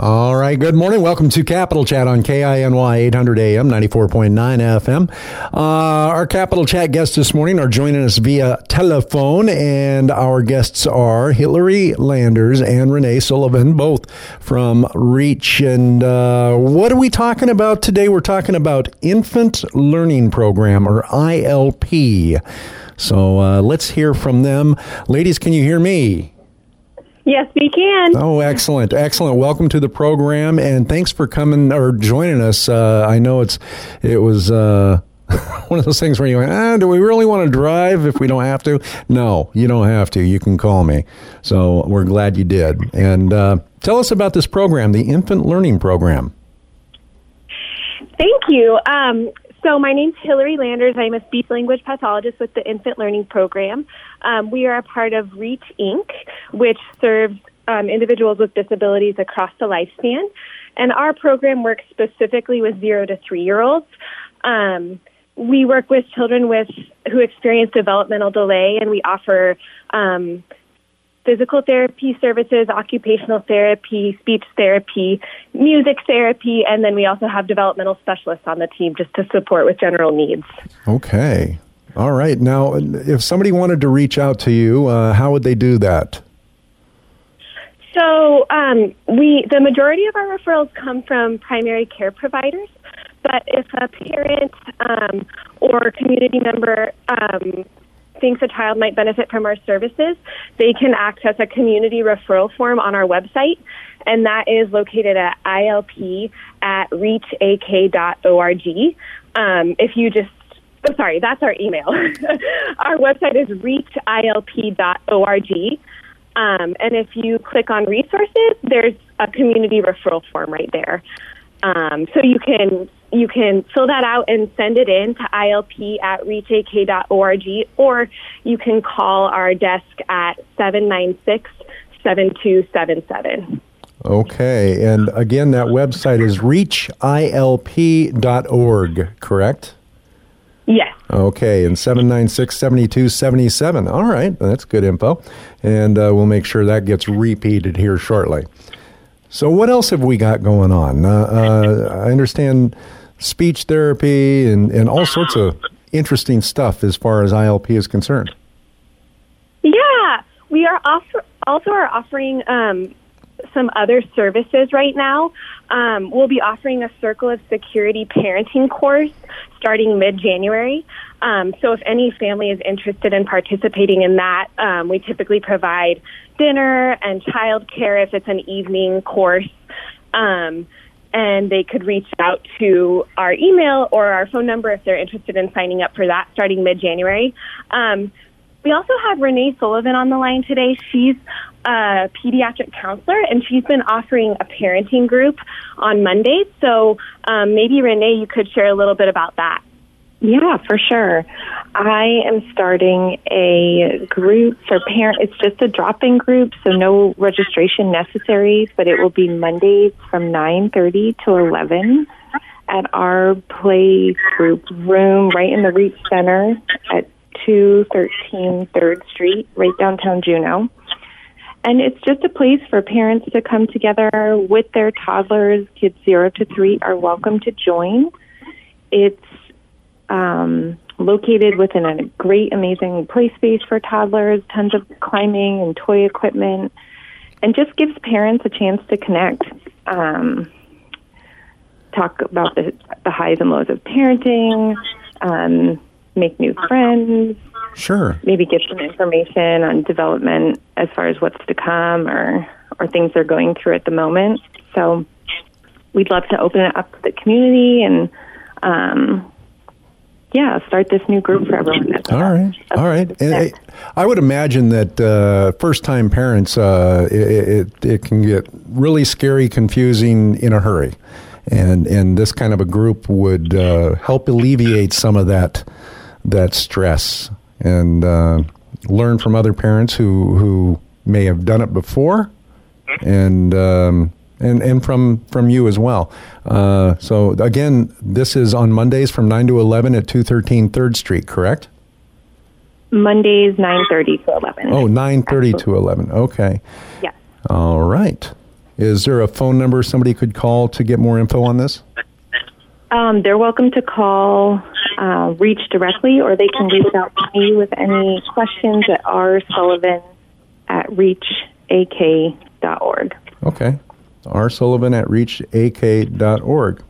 All right. Good morning. Welcome to Capital Chat on KINY 800 AM 94.9 FM. Uh, our Capital Chat guests this morning are joining us via telephone, and our guests are Hillary Landers and Renee Sullivan, both from Reach. And uh, what are we talking about today? We're talking about Infant Learning Program, or ILP. So uh, let's hear from them. Ladies, can you hear me? Yes, we can. Oh, excellent, excellent. Welcome to the program, and thanks for coming or joining us. Uh, I know it's it was uh, one of those things where you went, ah, do we really want to drive if we don't have to? No, you don't have to. You can call me. So we're glad you did. And uh, tell us about this program, the Infant Learning Program. Thank you. Um, so my name's Hillary Landers. I'm a speech language pathologist with the Infant Learning Program. Um, we are a part of Reach Inc., which serves um, individuals with disabilities across the lifespan. And our program works specifically with zero to three year olds. Um, we work with children with who experience developmental delay, and we offer um, physical therapy services, occupational therapy, speech therapy, music therapy, and then we also have developmental specialists on the team just to support with general needs. Okay. All right. Now, if somebody wanted to reach out to you, uh, how would they do that? So, um, we the majority of our referrals come from primary care providers. But if a parent um, or community member um, thinks a child might benefit from our services, they can access a community referral form on our website, and that is located at ilp at reachak.org. Um, if you just oh, sorry, that's our email. our website is reachilp.org. Um, and if you click on resources, there's a community referral form right there. Um, so you can you can fill that out and send it in to ilp at reachak.org, or you can call our desk at 796 7277. Okay. And again, that website is reachilp.org, correct? Yes. Okay, and 796 7277. All right, that's good info. And uh, we'll make sure that gets repeated here shortly. So, what else have we got going on? Uh, uh, I understand speech therapy and, and all sorts of interesting stuff as far as ILP is concerned. Yeah, we are offer- also are offering um, some other services right now. Um, we'll be offering a Circle of Security parenting course starting mid January. Um, so, if any family is interested in participating in that, um, we typically provide dinner and childcare if it's an evening course. Um, and they could reach out to our email or our phone number if they're interested in signing up for that starting mid January. Um, we also have Renee Sullivan on the line today. She's a pediatric counselor, and she's been offering a parenting group on Mondays. So um, maybe, Renee, you could share a little bit about that. Yeah, for sure. I am starting a group for parents. It's just a drop-in group, so no registration necessary. But it will be Mondays from nine thirty to eleven at our play group room right in the Reach Center at two thirteen Third Street, right downtown Juneau. And it's just a place for parents to come together with their toddlers. Kids zero to three are welcome to join. It's um, located within a great, amazing play space for toddlers, tons of climbing and toy equipment, and just gives parents a chance to connect. Um, talk about the, the highs and lows of parenting, um, make new friends. Sure. Maybe get some information on development as far as what's to come or, or things they're going through at the moment. So we'd love to open it up to the community and um, yeah, start this new group for everyone. That's all right, all right. And I would imagine that uh, first-time parents, uh, it, it, it can get really scary, confusing in a hurry, and and this kind of a group would uh, help alleviate some of that that stress and uh, learn from other parents who who may have done it before, and. Um, and and from from you as well. Uh, so again, this is on Mondays from nine to eleven at two thirteen Third Street, correct? Mondays nine thirty to eleven. Oh, 9.30 to eleven. Okay. Yeah. All right. Is there a phone number somebody could call to get more info on this? Um, they're welcome to call uh, Reach directly, or they can reach out to me with any questions at R. Sullivan at reachak.org. Okay. R. Sullivan at reachak.org.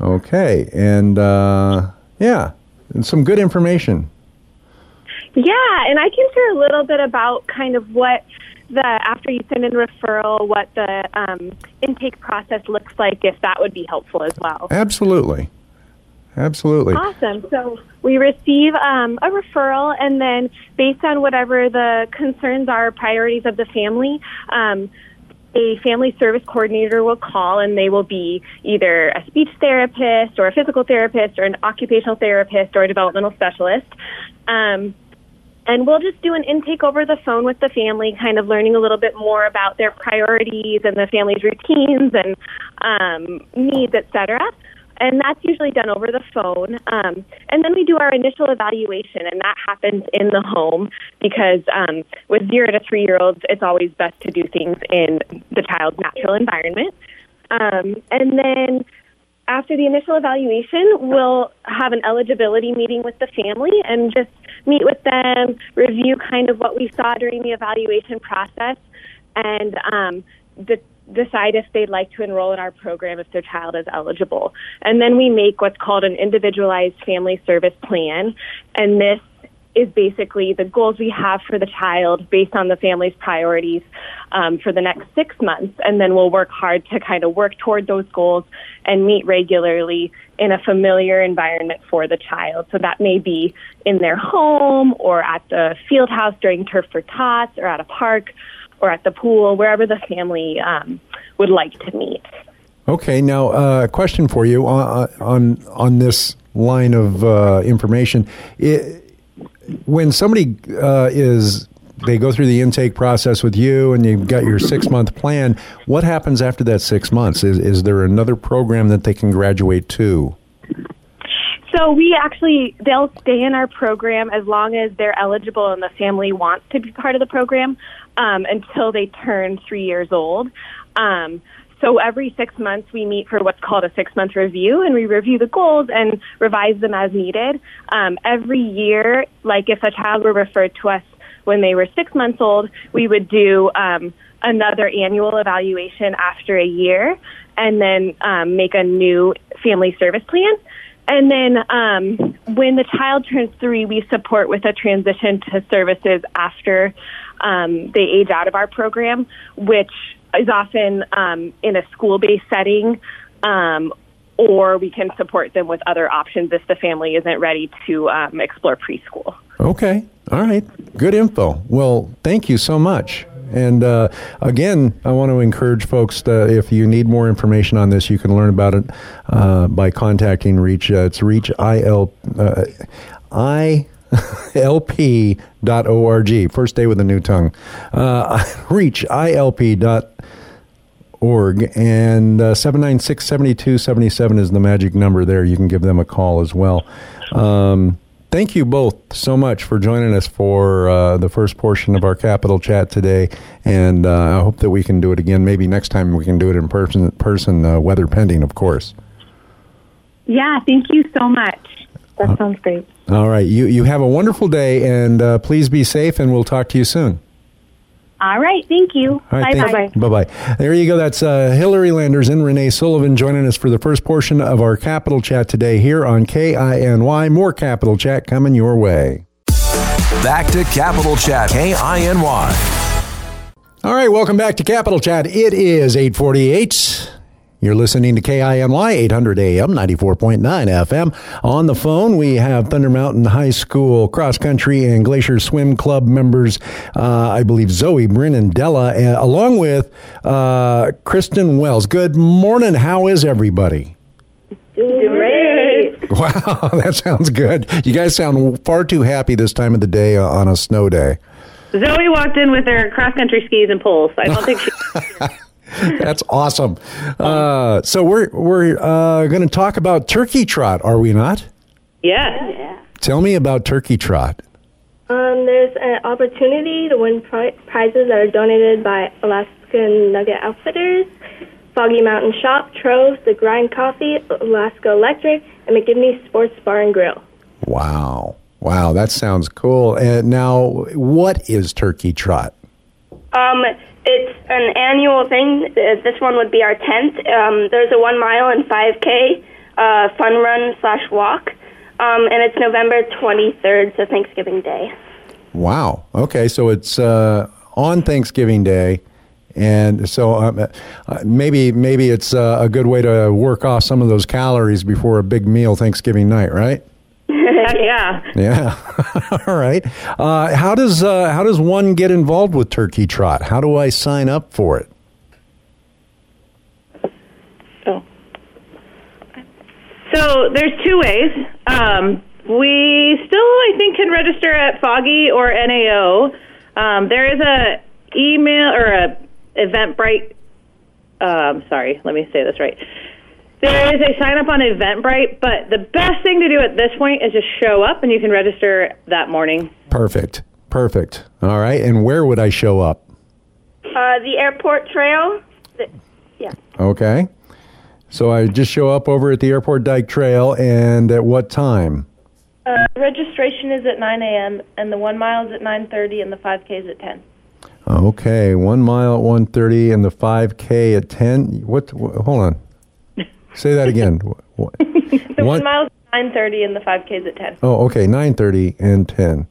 Okay. And uh, yeah, and some good information. Yeah, and I can share a little bit about kind of what the after you send in referral, what the um, intake process looks like, if that would be helpful as well. Absolutely. Absolutely. Awesome. So we receive um, a referral, and then based on whatever the concerns are, priorities of the family, um, a family service coordinator will call, and they will be either a speech therapist, or a physical therapist, or an occupational therapist, or a developmental specialist. Um, and we'll just do an intake over the phone with the family, kind of learning a little bit more about their priorities and the family's routines and um, needs, et cetera. And that's usually done over the phone. Um, and then we do our initial evaluation, and that happens in the home because um, with zero to three year olds, it's always best to do things in the child's natural environment. Um, and then after the initial evaluation, we'll have an eligibility meeting with the family and just meet with them, review kind of what we saw during the evaluation process, and um, decide if they'd like to enroll in our program if their child is eligible. And then we make what's called an individualized family service plan, and this is basically the goals we have for the child based on the family's priorities um, for the next six months. And then we'll work hard to kind of work toward those goals and meet regularly in a familiar environment for the child. So that may be in their home or at the field house during Turf for Tots or at a park or at the pool, wherever the family um, would like to meet. Okay, now a uh, question for you on on, on this line of uh, information. It, when somebody uh, is they go through the intake process with you and you've got your six month plan what happens after that six months is, is there another program that they can graduate to so we actually they'll stay in our program as long as they're eligible and the family wants to be part of the program um, until they turn three years old um, so every six months, we meet for what's called a six month review, and we review the goals and revise them as needed. Um, every year, like if a child were referred to us when they were six months old, we would do um, another annual evaluation after a year and then um, make a new family service plan. And then um, when the child turns three, we support with a transition to services after um, they age out of our program, which is often um, in a school based setting, um, or we can support them with other options if the family isn't ready to um, explore preschool. Okay. All right. Good info. Well, thank you so much. And uh, again, I want to encourage folks that if you need more information on this, you can learn about it uh, by contacting Reach. Uh, it's Reach IL uh, I ilp.org. First day with a new tongue. Uh, reach ilp.org. And uh, 796 7277 is the magic number there. You can give them a call as well. Um, thank you both so much for joining us for uh, the first portion of our Capital Chat today. And uh, I hope that we can do it again. Maybe next time we can do it in person, person uh, weather pending, of course. Yeah, thank you so much. That sounds great. All right. You, you have a wonderful day, and uh, please be safe, and we'll talk to you soon. All right. Thank you. bye bye. Bye bye. There you go. That's uh, Hillary Landers and Renee Sullivan joining us for the first portion of our Capital Chat today here on KINY. More Capital Chat coming your way. Back to Capital Chat, KINY. All right. Welcome back to Capital Chat. It is 848. You're listening to KINY 800 AM 94.9 FM. On the phone, we have Thunder Mountain High School cross country and Glacier Swim Club members, uh, I believe Zoe, Bryn, and Della, uh, along with uh, Kristen Wells. Good morning. How is everybody? Great. Wow, that sounds good. You guys sound far too happy this time of the day on a snow day. Zoe walked in with her cross country skis and poles. I don't think she. That's awesome. Uh, so we're we're uh, going to talk about Turkey Trot, are we not? Yeah. yeah. Tell me about Turkey Trot. Um, there's an opportunity to win pri- prizes that are donated by Alaska Alaska Nugget Outfitters, Foggy Mountain Shop, Trove, The Grind Coffee, Alaska Electric, and McGivney Sports Bar and Grill. Wow. Wow, that sounds cool. And now, what is Turkey Trot? Um, it's an annual thing. Uh, This one would be our 10th. Um, there's a one mile and 5K uh, fun run slash walk. Um, and it's November 23rd, so Thanksgiving Day. Wow. Okay, so it's uh, on Thanksgiving Day, and so um, maybe maybe it's uh, a good way to work off some of those calories before a big meal Thanksgiving night, right? Yeah. Yeah. All right. Uh, how does uh, how does one get involved with Turkey Trot? How do I sign up for it? Oh. So there's two ways. Um, we still, I think, can register at Foggy or NAO. Um, there is a email or a Eventbrite. Um, sorry, let me say this right. There is a sign up on Eventbrite, but the best thing to do at this point is just show up, and you can register that morning. Perfect. Perfect. All right. And where would I show up? Uh, the airport trail. The, yeah. Okay. So I just show up over at the Airport Dike Trail, and at what time? Uh, registration is at 9 a.m. and the one mile is at 9:30 and the 5K is at 10. Okay, one mile at one thirty, and the five k at ten. What, Hold on. Say that again. Wh- what- The One- one mile is 9:30 and the 5K is at 10. Oh, okay, nine thirty and ten.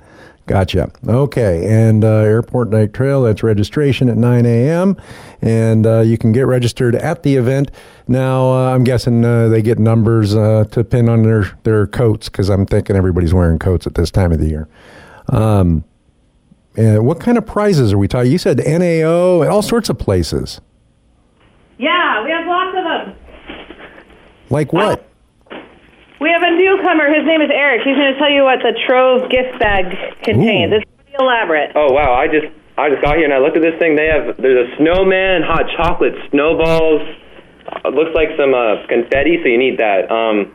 Gotcha. Okay, and uh, Airport Night Trail. That's registration at nine a.m. and uh, you can get registered at the event. Now, uh, I'm guessing uh, they get numbers uh, to pin on their their coats because I'm thinking everybody's wearing coats at this time of the year. Um, and what kind of prizes are we talking? You said NAO, and all sorts of places. Yeah, we have lots of them. Like what? We have a newcomer. His name is Eric. He's going to tell you what the Trove gift bag contains. Ooh. It's pretty elaborate. Oh wow! I just I just got here and I looked at this thing. They have there's a snowman, hot chocolate snowballs. Uh, It looks like some uh, confetti, so you need that. Um,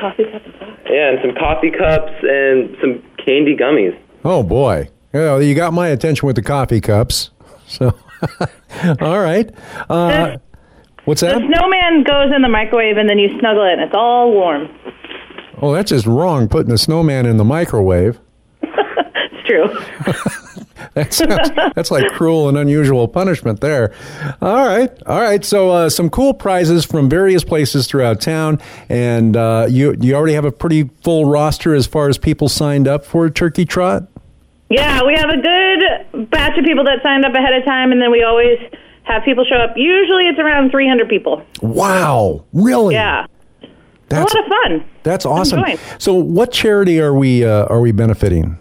Coffee cups. and yeah, and some coffee cups and some candy gummies. Oh boy. Well, you got my attention with the coffee cups. So, all right. Uh, what's that? The snowman goes in the microwave and then you snuggle it and it's all warm. Oh, that's just wrong. Putting a snowman in the microwave. It's true. That sounds, that's like cruel and unusual punishment there. All right, all right. So uh, some cool prizes from various places throughout town, and uh, you you already have a pretty full roster as far as people signed up for Turkey Trot. Yeah, we have a good batch of people that signed up ahead of time and then we always have people show up. Usually it's around 300 people. Wow, really? Yeah. that's a lot of fun. That's awesome. join. So, what charity are we uh, are we benefiting?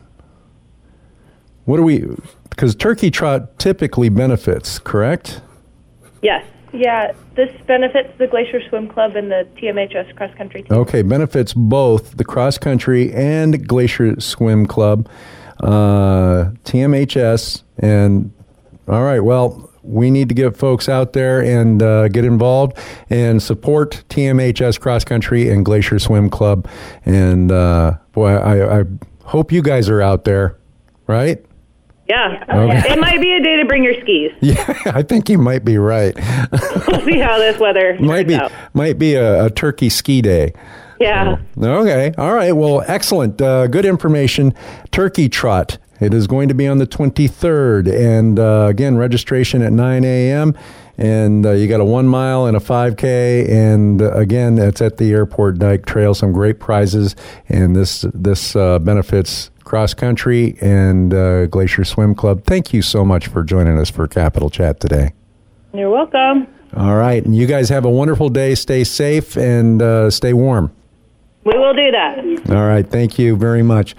What are we? Because Turkey Trot typically benefits, correct? Yes. Yeah, this benefits the Glacier Swim Club and the TMHS cross country team. Okay, benefits both the cross country and Glacier Swim Club, uh, TMHS, and all right. Well, we need to get folks out there and uh, get involved and support TMHS Cross Country and Glacier Swim Club. And uh, boy, I, I hope you guys are out there, right? Yeah. Okay. It might be a day to bring your skis. Yeah, I think you might be right. We'll see how this weather might be out. might be a, a turkey ski day. Yeah. Okay. All right. Well, excellent. Uh, good information. Turkey Trot. It is going to be on the 23rd. And uh, again, registration at 9 a.m. And uh, you got a one mile and a 5K. And uh, again, it's at the Airport Dike Trail. Some great prizes. And this, this uh, benefits cross country and uh, Glacier Swim Club. Thank you so much for joining us for Capital Chat today. You're welcome. All right. And you guys have a wonderful day. Stay safe and uh, stay warm. We will do that. All right. Thank you very much.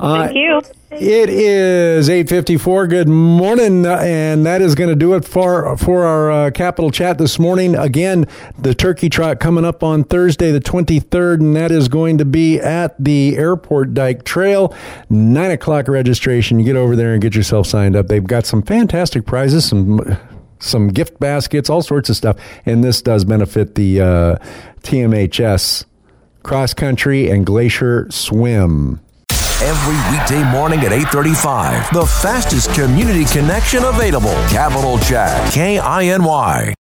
Uh, Thank you. It is 8:54. Good morning, and that is going to do it for for our uh, capital chat this morning. Again, the Turkey Trot coming up on Thursday, the 23rd, and that is going to be at the Airport Dike Trail. Nine o'clock registration. You get over there and get yourself signed up. They've got some fantastic prizes, some some gift baskets, all sorts of stuff, and this does benefit the uh, TMHS cross country and glacier swim. every weekday morning at 8:35. The fastest community connection available. Capital Chat, K I N Y.